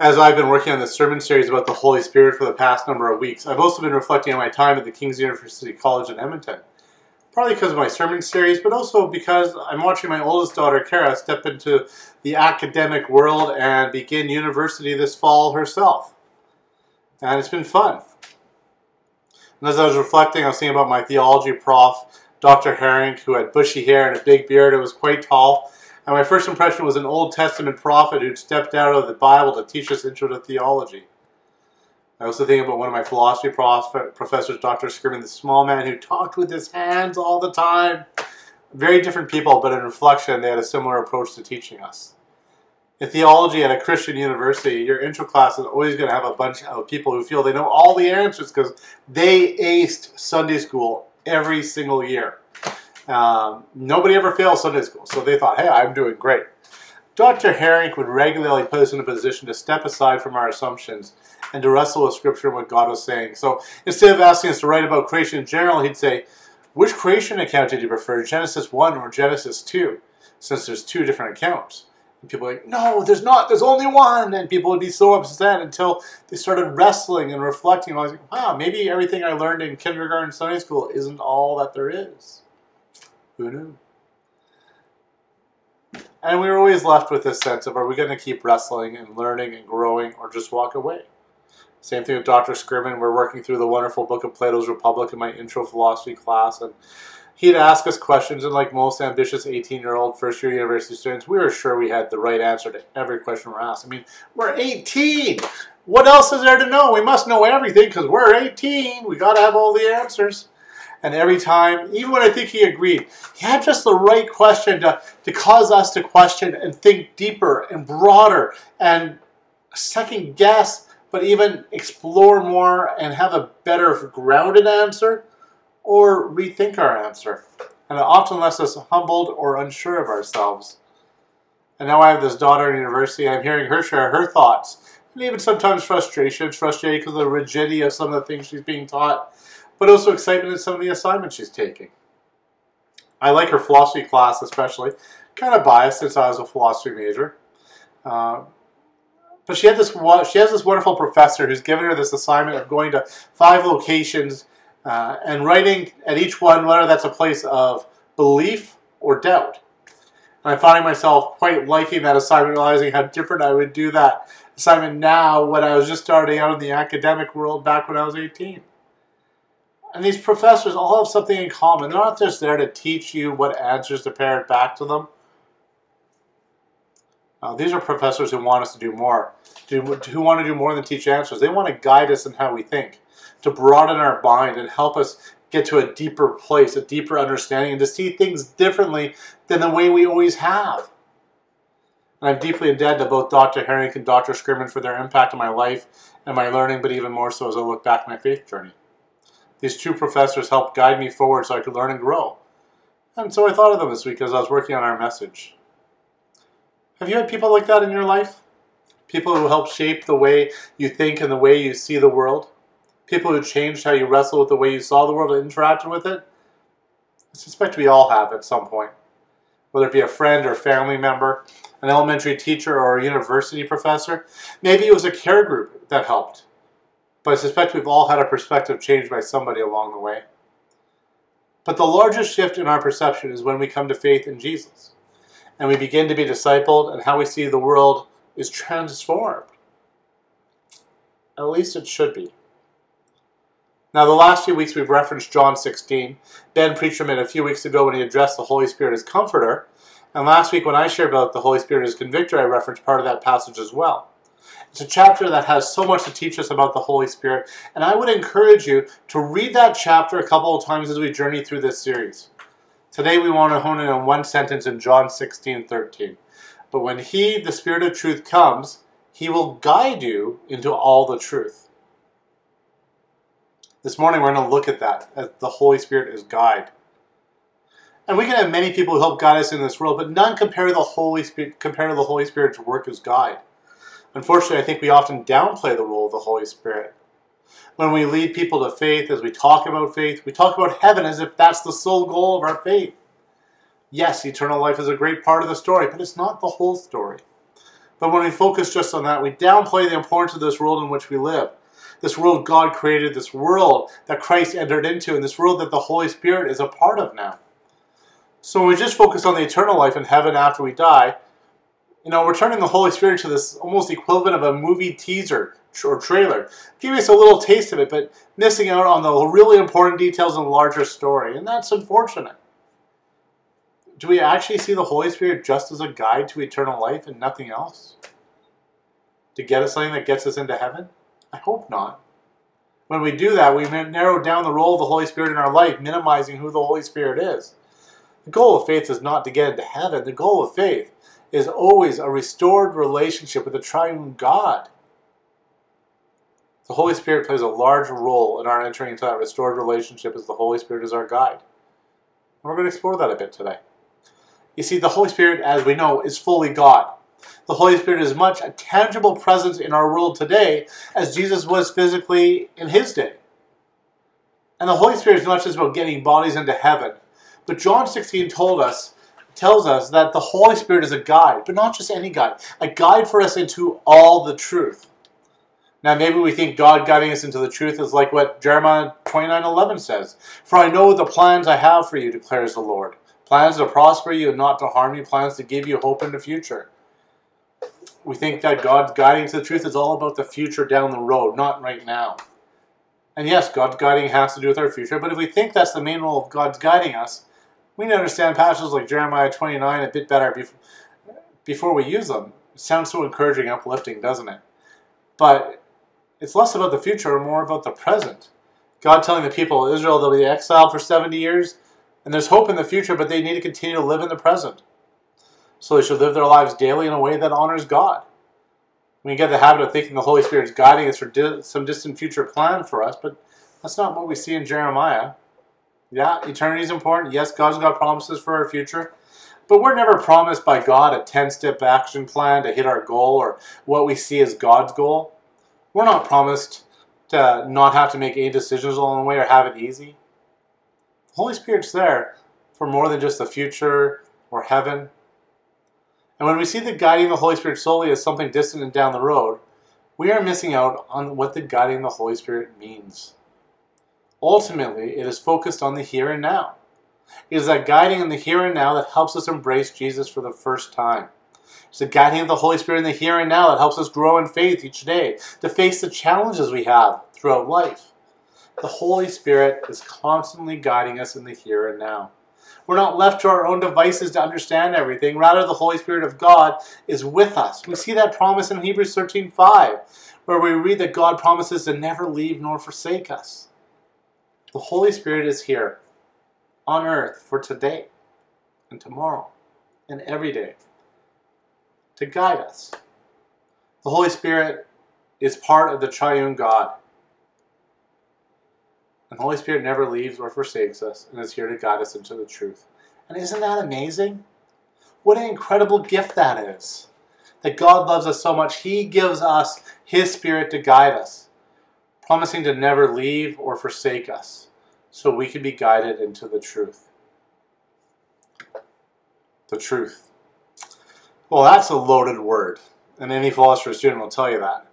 as I've been working on this sermon series about the Holy Spirit for the past number of weeks, I've also been reflecting on my time at the King's University College in Edmonton. Partly because of my sermon series, but also because I'm watching my oldest daughter, Kara, step into the academic world and begin university this fall herself. And it's been fun. And as I was reflecting, I was thinking about my theology prof, Dr. Herring, who had bushy hair and a big beard and was quite tall. And my first impression was an Old Testament prophet who'd stepped out of the Bible to teach us intro to theology. I also think about one of my philosophy prof- professors, Dr. Scriven, the small man who talked with his hands all the time. Very different people, but in reflection, they had a similar approach to teaching us. In theology at a Christian university, your intro class is always going to have a bunch of people who feel they know all the answers because they aced Sunday school every single year. Um, nobody ever failed Sunday school, so they thought, hey, I'm doing great. Dr. Herring would regularly put us in a position to step aside from our assumptions and to wrestle with Scripture and what God was saying. So instead of asking us to write about creation in general, he'd say, which creation account did you prefer, Genesis 1 or Genesis 2? Since there's two different accounts. And people are like, no, there's not, there's only one. And people would be so upset until they started wrestling and reflecting. I was like, wow, maybe everything I learned in kindergarten Sunday school isn't all that there is. Who knew? And we were always left with this sense of are we going to keep wrestling and learning and growing or just walk away? Same thing with Dr. Scriven. We're working through the wonderful book of Plato's Republic in my intro philosophy class. And he'd ask us questions, and like most ambitious 18 year old first year university students, we were sure we had the right answer to every question we're asked. I mean, we're 18. What else is there to know? We must know everything because we're 18. We got to have all the answers. And every time, even when I think he agreed, he had just the right question to, to cause us to question and think deeper and broader and second guess, but even explore more and have a better grounded answer or rethink our answer. And it often lets us humbled or unsure of ourselves. And now I have this daughter in university, I'm hearing her share her thoughts, and even sometimes frustrations, frustrated because of the rigidity of some of the things she's being taught but also excitement in some of the assignments she's taking. I like her philosophy class especially. Kind of biased since I was a philosophy major. Uh, but she had this she has this wonderful professor who's given her this assignment of going to five locations uh, and writing at each one whether that's a place of belief or doubt. And I'm finding myself quite liking that assignment, realizing how different I would do that assignment now when I was just starting out in the academic world back when I was 18. And these professors all have something in common. They're not just there to teach you what answers to parrot back to them. Uh, these are professors who want us to do more, to, who want to do more than teach answers. They want to guide us in how we think, to broaden our mind and help us get to a deeper place, a deeper understanding, and to see things differently than the way we always have. And I'm deeply indebted to both Dr. Herring and Dr. Scriven for their impact on my life and my learning, but even more so as I look back on my faith journey. These two professors helped guide me forward so I could learn and grow. And so I thought of them this week as I was working on our message. Have you had people like that in your life? People who help shape the way you think and the way you see the world? People who changed how you wrestle with the way you saw the world and interacted with it? I suspect we all have at some point. Whether it be a friend or family member, an elementary teacher or a university professor. Maybe it was a care group that helped but I suspect we've all had our perspective changed by somebody along the way. But the largest shift in our perception is when we come to faith in Jesus and we begin to be discipled, and how we see the world is transformed. At least it should be. Now, the last few weeks we've referenced John 16. Ben preached from it a few weeks ago when he addressed the Holy Spirit as comforter. And last week when I shared about the Holy Spirit as convictor, I referenced part of that passage as well. It's a chapter that has so much to teach us about the Holy Spirit, and I would encourage you to read that chapter a couple of times as we journey through this series. Today we want to hone in on one sentence in John 16 13. But when He, the Spirit of truth, comes, He will guide you into all the truth. This morning we're going to look at that, as the Holy Spirit is guide. And we can have many people who help guide us in this world, but none compare the Holy Spirit compare to the Holy Spirit's work as guide. Unfortunately, I think we often downplay the role of the Holy Spirit. When we lead people to faith, as we talk about faith, we talk about heaven as if that's the sole goal of our faith. Yes, eternal life is a great part of the story, but it's not the whole story. But when we focus just on that, we downplay the importance of this world in which we live. This world God created, this world that Christ entered into, and this world that the Holy Spirit is a part of now. So when we just focus on the eternal life in heaven after we die, you know, we're turning the Holy Spirit to this almost equivalent of a movie teaser or trailer, giving us a little taste of it, but missing out on the really important details in the larger story, and that's unfortunate. Do we actually see the Holy Spirit just as a guide to eternal life and nothing else? To get us something that gets us into heaven? I hope not. When we do that, we narrow down the role of the Holy Spirit in our life, minimizing who the Holy Spirit is. The goal of faith is not to get into heaven. The goal of faith is always a restored relationship with the triune God. The Holy Spirit plays a large role in our entering into that restored relationship as the Holy Spirit is our guide. And we're going to explore that a bit today. You see, the Holy Spirit, as we know, is fully God. The Holy Spirit is much a tangible presence in our world today as Jesus was physically in his day. And the Holy Spirit is not just about getting bodies into heaven, but John 16 told us, tells us that the Holy Spirit is a guide, but not just any guide, a guide for us into all the truth. Now, maybe we think God guiding us into the truth is like what Jeremiah 29 11 says For I know the plans I have for you, declares the Lord. Plans to prosper you and not to harm you, plans to give you hope in the future. We think that God's guiding to the truth is all about the future down the road, not right now. And yes, God's guiding has to do with our future, but if we think that's the main role of God's guiding us, we need to understand passages like Jeremiah 29 a bit better before we use them. It sounds so encouraging, and uplifting, doesn't it? But it's less about the future and more about the present. God telling the people of Israel they'll be exiled for 70 years, and there's hope in the future, but they need to continue to live in the present. So they should live their lives daily in a way that honors God. We get the habit of thinking the Holy Spirit is guiding us for di- some distant future plan for us, but that's not what we see in Jeremiah. Yeah, eternity is important. Yes, God's got promises for our future. But we're never promised by God a 10 step action plan to hit our goal or what we see as God's goal. We're not promised to not have to make any decisions along the way or have it easy. The Holy Spirit's there for more than just the future or heaven. And when we see the guiding the Holy Spirit solely as something distant and down the road, we are missing out on what the guiding the Holy Spirit means. Ultimately, it is focused on the here and now. It is that guiding in the here and now that helps us embrace Jesus for the first time. It's the guiding of the Holy Spirit in the here and now that helps us grow in faith each day to face the challenges we have throughout life. The Holy Spirit is constantly guiding us in the here and now. We're not left to our own devices to understand everything. Rather, the Holy Spirit of God is with us. We see that promise in Hebrews 13:5, where we read that God promises to never leave nor forsake us. The Holy Spirit is here on earth for today and tomorrow and every day to guide us. The Holy Spirit is part of the triune God. And the Holy Spirit never leaves or forsakes us and is here to guide us into the truth. And isn't that amazing? What an incredible gift that is. That God loves us so much, He gives us His Spirit to guide us, promising to never leave or forsake us so we can be guided into the truth. The truth. Well, that's a loaded word, and any philosopher student will tell you that.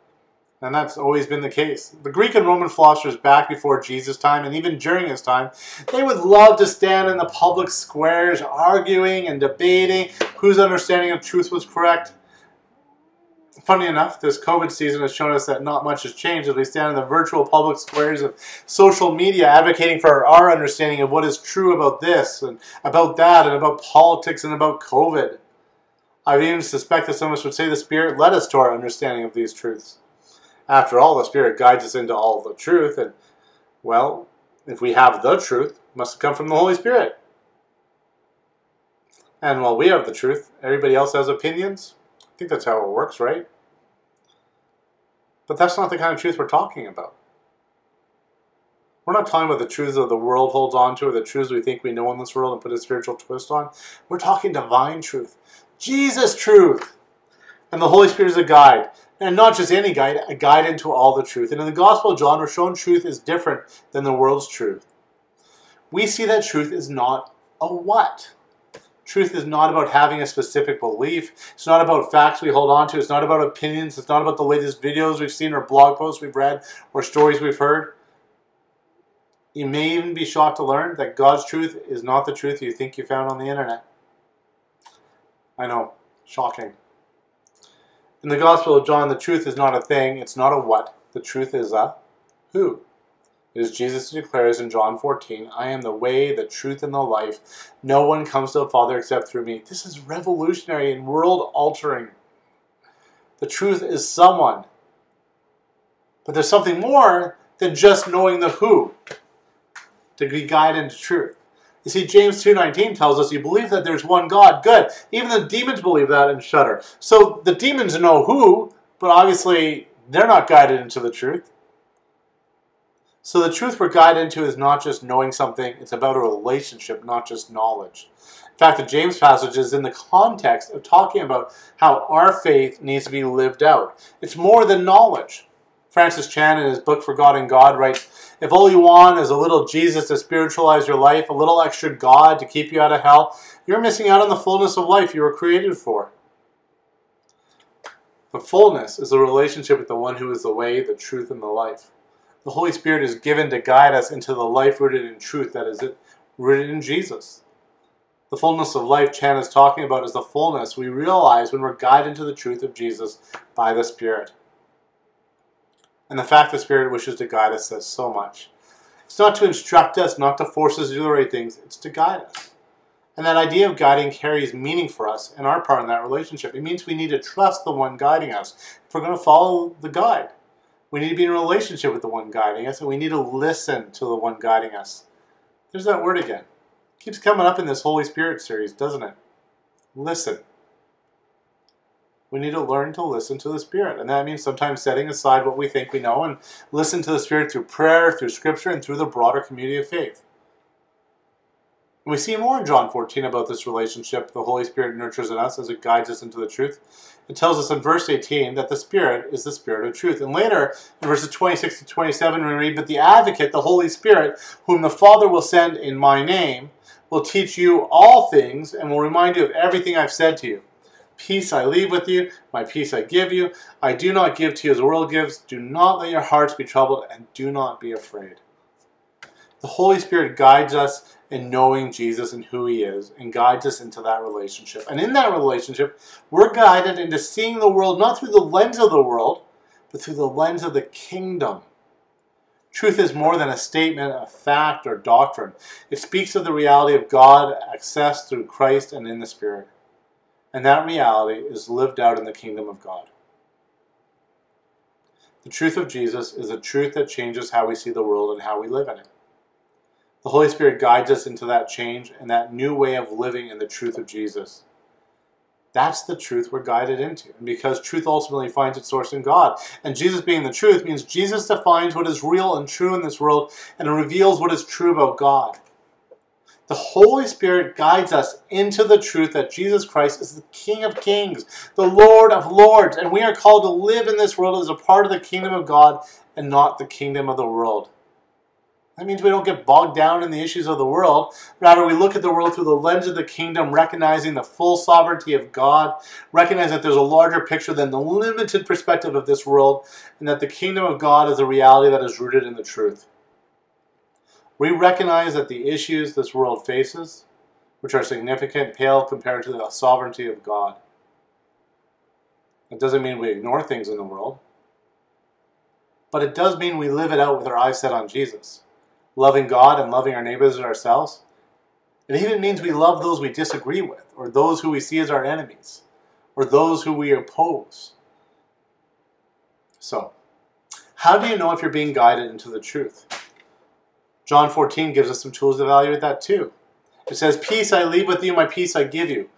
And that's always been the case. The Greek and Roman philosophers back before Jesus' time and even during his time, they would love to stand in the public squares arguing and debating whose understanding of truth was correct. Funny enough, this COVID season has shown us that not much has changed as we stand in the virtual public squares of social media advocating for our understanding of what is true about this and about that and about politics and about COVID. I even suspect that some of us would say the Spirit led us to our understanding of these truths. After all, the Spirit guides us into all the truth, and, well, if we have the truth, it must come from the Holy Spirit. And while we have the truth, everybody else has opinions. I think that's how it works, right? But that's not the kind of truth we're talking about. We're not talking about the truths that the world holds on to or the truths we think we know in this world and put a spiritual twist on. We're talking divine truth. Jesus' truth. And the Holy Spirit is a guide. And not just any guide, a guide into all the truth. And in the Gospel of John, we're shown truth is different than the world's truth. We see that truth is not a what, Truth is not about having a specific belief. It's not about facts we hold on to. It's not about opinions. It's not about the latest videos we've seen or blog posts we've read or stories we've heard. You may even be shocked to learn that God's truth is not the truth you think you found on the internet. I know, shocking. In the Gospel of John, the truth is not a thing, it's not a what. The truth is a who. Is Jesus declares in John 14, I am the way, the truth, and the life. No one comes to the Father except through me. This is revolutionary and world altering. The truth is someone. But there's something more than just knowing the who to be guided into truth. You see, James 2.19 tells us, you believe that there's one God, good. Even the demons believe that and shudder. So the demons know who, but obviously they're not guided into the truth. So the truth we're guided into is not just knowing something, it's about a relationship, not just knowledge. In fact, the James passage is in the context of talking about how our faith needs to be lived out. It's more than knowledge. Francis Chan, in his book Forgotten God, writes If all you want is a little Jesus to spiritualize your life, a little extra God to keep you out of hell, you're missing out on the fullness of life you were created for. The fullness is a relationship with the one who is the way, the truth, and the life. The Holy Spirit is given to guide us into the life rooted in truth that is rooted in Jesus. The fullness of life Chan is talking about is the fullness we realize when we're guided into the truth of Jesus by the Spirit. And the fact the Spirit wishes to guide us says so much. It's not to instruct us, not to force us to do the right things, it's to guide us. And that idea of guiding carries meaning for us and our part in that relationship. It means we need to trust the one guiding us if we're going to follow the guide. We need to be in relationship with the one guiding us, and we need to listen to the one guiding us. There's that word again. It keeps coming up in this Holy Spirit series, doesn't it? Listen. We need to learn to listen to the Spirit. And that means sometimes setting aside what we think we know and listen to the Spirit through prayer, through Scripture, and through the broader community of faith. We see more in John 14 about this relationship the Holy Spirit nurtures in us as it guides us into the truth. It tells us in verse 18 that the Spirit is the Spirit of truth. And later, in verses 26 to 27, we read, But the Advocate, the Holy Spirit, whom the Father will send in my name, will teach you all things and will remind you of everything I've said to you. Peace I leave with you, my peace I give you. I do not give to you as the world gives. Do not let your hearts be troubled, and do not be afraid. The Holy Spirit guides us in knowing Jesus and who He is and guides us into that relationship. And in that relationship, we're guided into seeing the world not through the lens of the world, but through the lens of the kingdom. Truth is more than a statement, a fact, or doctrine. It speaks of the reality of God accessed through Christ and in the Spirit. And that reality is lived out in the kingdom of God. The truth of Jesus is a truth that changes how we see the world and how we live in it. The Holy Spirit guides us into that change and that new way of living in the truth of Jesus. That's the truth we're guided into. And because truth ultimately finds its source in God. And Jesus being the truth means Jesus defines what is real and true in this world and reveals what is true about God. The Holy Spirit guides us into the truth that Jesus Christ is the King of Kings, the Lord of Lords, and we are called to live in this world as a part of the kingdom of God and not the kingdom of the world. That means we don't get bogged down in the issues of the world. Rather, we look at the world through the lens of the kingdom, recognizing the full sovereignty of God, recognize that there's a larger picture than the limited perspective of this world, and that the kingdom of God is a reality that is rooted in the truth. We recognize that the issues this world faces, which are significant, pale compared to the sovereignty of God. It doesn't mean we ignore things in the world, but it does mean we live it out with our eyes set on Jesus loving God and loving our neighbors as ourselves. It even means we love those we disagree with, or those who we see as our enemies, or those who we oppose. So, how do you know if you're being guided into the truth? John 14 gives us some tools to evaluate that too. It says, Peace I leave with you, my peace I give you.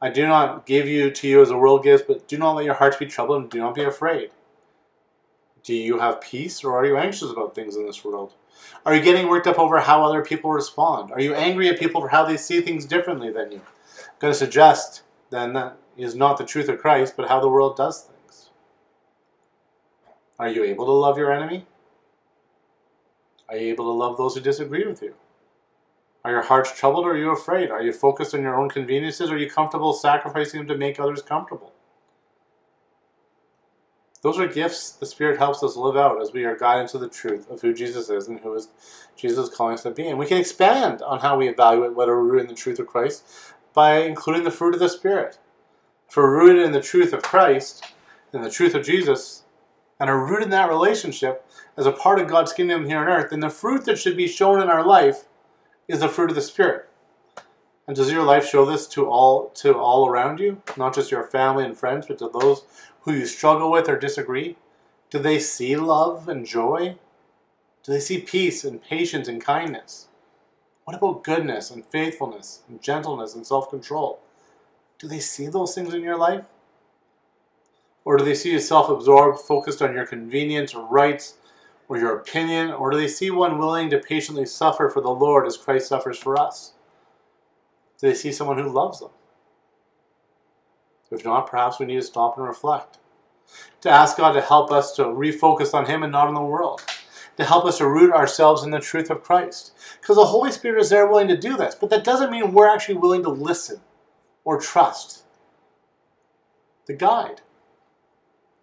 I do not give you to you as the world gives, but do not let your hearts be troubled and do not be afraid. Do you have peace or are you anxious about things in this world? Are you getting worked up over how other people respond? Are you angry at people for how they see things differently than you? I'm going to suggest then that is not the truth of Christ, but how the world does things. Are you able to love your enemy? Are you able to love those who disagree with you? Are your hearts troubled or are you afraid? Are you focused on your own conveniences or are you comfortable sacrificing them to make others comfortable? Those are gifts the Spirit helps us live out as we are guided to the truth of who Jesus is and who is Jesus calling us to be. And we can expand on how we evaluate whether we're rooted in the truth of Christ by including the fruit of the Spirit. If we're rooted in the truth of Christ, in the truth of Jesus, and are rooted in that relationship as a part of God's kingdom here on earth, then the fruit that should be shown in our life is the fruit of the Spirit. And does your life show this to all to all around you, not just your family and friends, but to those who you struggle with or disagree? Do they see love and joy? Do they see peace and patience and kindness? What about goodness and faithfulness and gentleness and self-control? Do they see those things in your life? Or do they see you self-absorbed, focused on your convenience or rights or your opinion? Or do they see one willing to patiently suffer for the Lord as Christ suffers for us? Do they see someone who loves them? If not, perhaps we need to stop and reflect. To ask God to help us to refocus on Him and not on the world. To help us to root ourselves in the truth of Christ. Because the Holy Spirit is there willing to do this, but that doesn't mean we're actually willing to listen or trust the guide.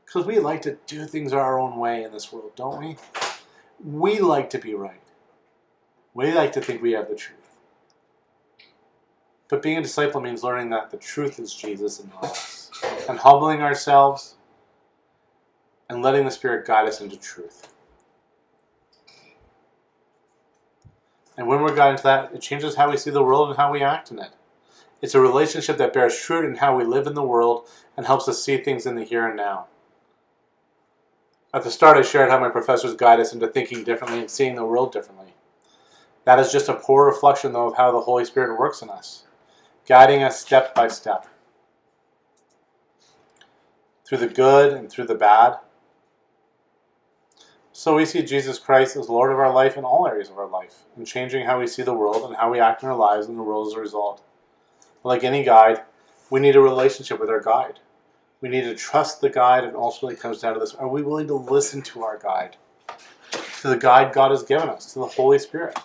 Because we like to do things our own way in this world, don't we? We like to be right. We like to think we have the truth. But being a disciple means learning that the truth is Jesus and not us. And humbling ourselves and letting the Spirit guide us into truth. And when we're guided into that, it changes how we see the world and how we act in it. It's a relationship that bears fruit in how we live in the world and helps us see things in the here and now. At the start, I shared how my professors guide us into thinking differently and seeing the world differently. That is just a poor reflection, though, of how the Holy Spirit works in us guiding us step by step through the good and through the bad. So we see Jesus Christ as Lord of our life in all areas of our life, and changing how we see the world and how we act in our lives and the world as a result. Like any guide, we need a relationship with our guide. We need to trust the guide, and ultimately it comes down to this are we willing to listen to our guide? To the guide God has given us, to the Holy Spirit?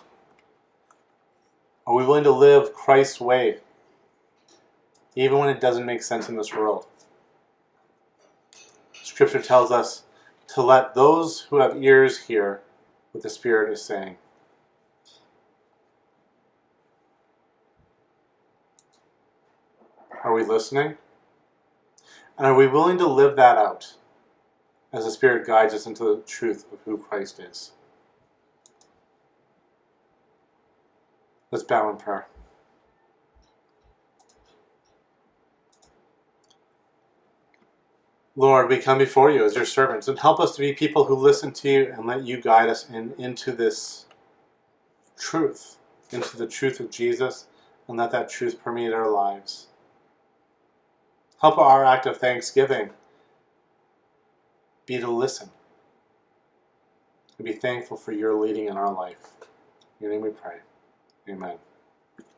Are we willing to live Christ's way even when it doesn't make sense in this world. Scripture tells us to let those who have ears hear what the Spirit is saying. Are we listening? And are we willing to live that out as the Spirit guides us into the truth of who Christ is? Let's bow in prayer. Lord, we come before you as your servants and help us to be people who listen to you and let you guide us in, into this truth, into the truth of Jesus, and let that truth permeate our lives. Help our act of thanksgiving be to listen and be thankful for your leading in our life. In your name we pray. Amen.